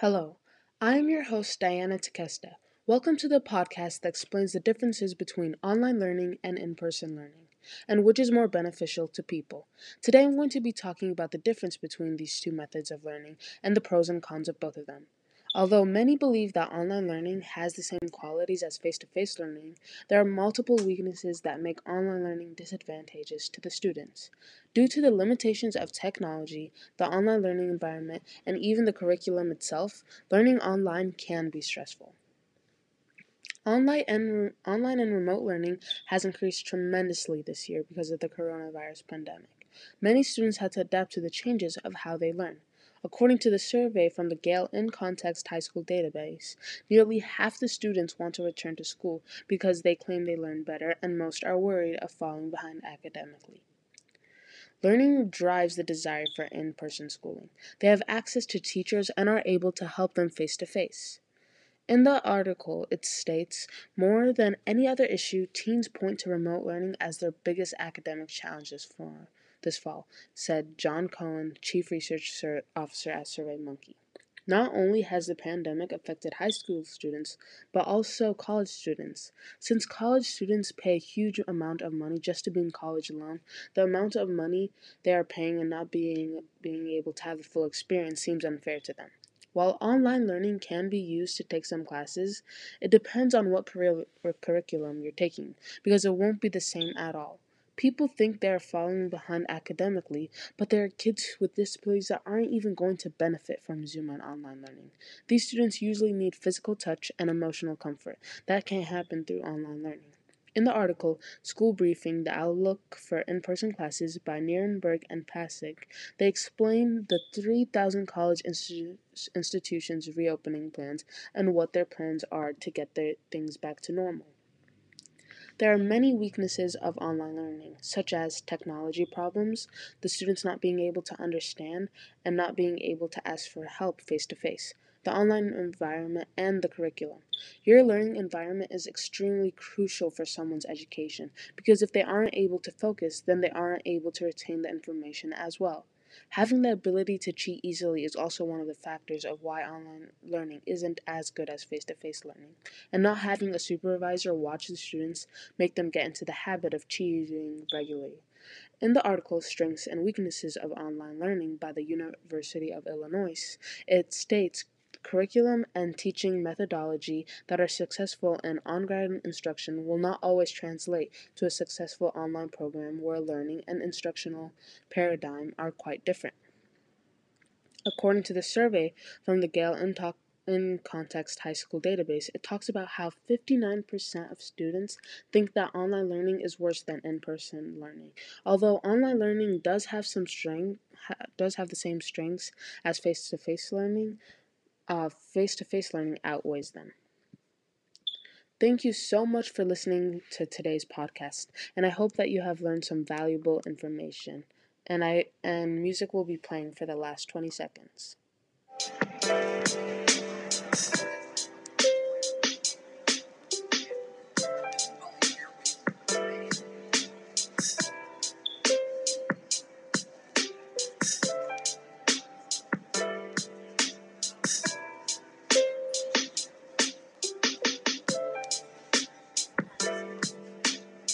Hello, I am your host, Diana Tequesta. Welcome to the podcast that explains the differences between online learning and in person learning, and which is more beneficial to people. Today I'm going to be talking about the difference between these two methods of learning and the pros and cons of both of them. Although many believe that online learning has the same qualities as face to face learning, there are multiple weaknesses that make online learning disadvantageous to the students. Due to the limitations of technology, the online learning environment, and even the curriculum itself, learning online can be stressful. Online and, online and remote learning has increased tremendously this year because of the coronavirus pandemic. Many students had to adapt to the changes of how they learn. According to the survey from the Gale in Context High School database, nearly half the students want to return to school because they claim they learn better, and most are worried of falling behind academically. Learning drives the desire for in person schooling. They have access to teachers and are able to help them face to face. In the article, it states more than any other issue, teens point to remote learning as their biggest academic challenges for this fall, said John Cohen, Chief Research Officer at SurveyMonkey. Not only has the pandemic affected high school students, but also college students. Since college students pay a huge amount of money just to be in college alone, the amount of money they are paying and not being being able to have the full experience seems unfair to them. While online learning can be used to take some classes, it depends on what curriculum you're taking because it won't be the same at all. People think they are falling behind academically, but there are kids with disabilities that aren't even going to benefit from Zoom and online learning. These students usually need physical touch and emotional comfort. That can't happen through online learning. In the article, School Briefing The Outlook for In Person Classes by Nierenberg and Pasick, they explain the 3,000 college institu- institutions' reopening plans and what their plans are to get their things back to normal. There are many weaknesses of online learning, such as technology problems, the students not being able to understand, and not being able to ask for help face to face, the online environment, and the curriculum. Your learning environment is extremely crucial for someone's education because if they aren't able to focus, then they aren't able to retain the information as well. Having the ability to cheat easily is also one of the factors of why online learning isn't as good as face to face learning. And not having a supervisor watch the students make them get into the habit of cheating regularly. In the article Strengths and Weaknesses of Online Learning by the University of Illinois, it states curriculum and teaching methodology that are successful in on-ground instruction will not always translate to a successful online program where learning and instructional paradigm are quite different. According to the survey from the Gale in, Talk- in Context High School database, it talks about how 59% of students think that online learning is worse than in-person learning. Although online learning does have some strength, ha- does have the same strengths as face-to-face learning, face to face learning outweighs them. Thank you so much for listening to today's podcast, and I hope that you have learned some valuable information. And I and music will be playing for the last 20 seconds.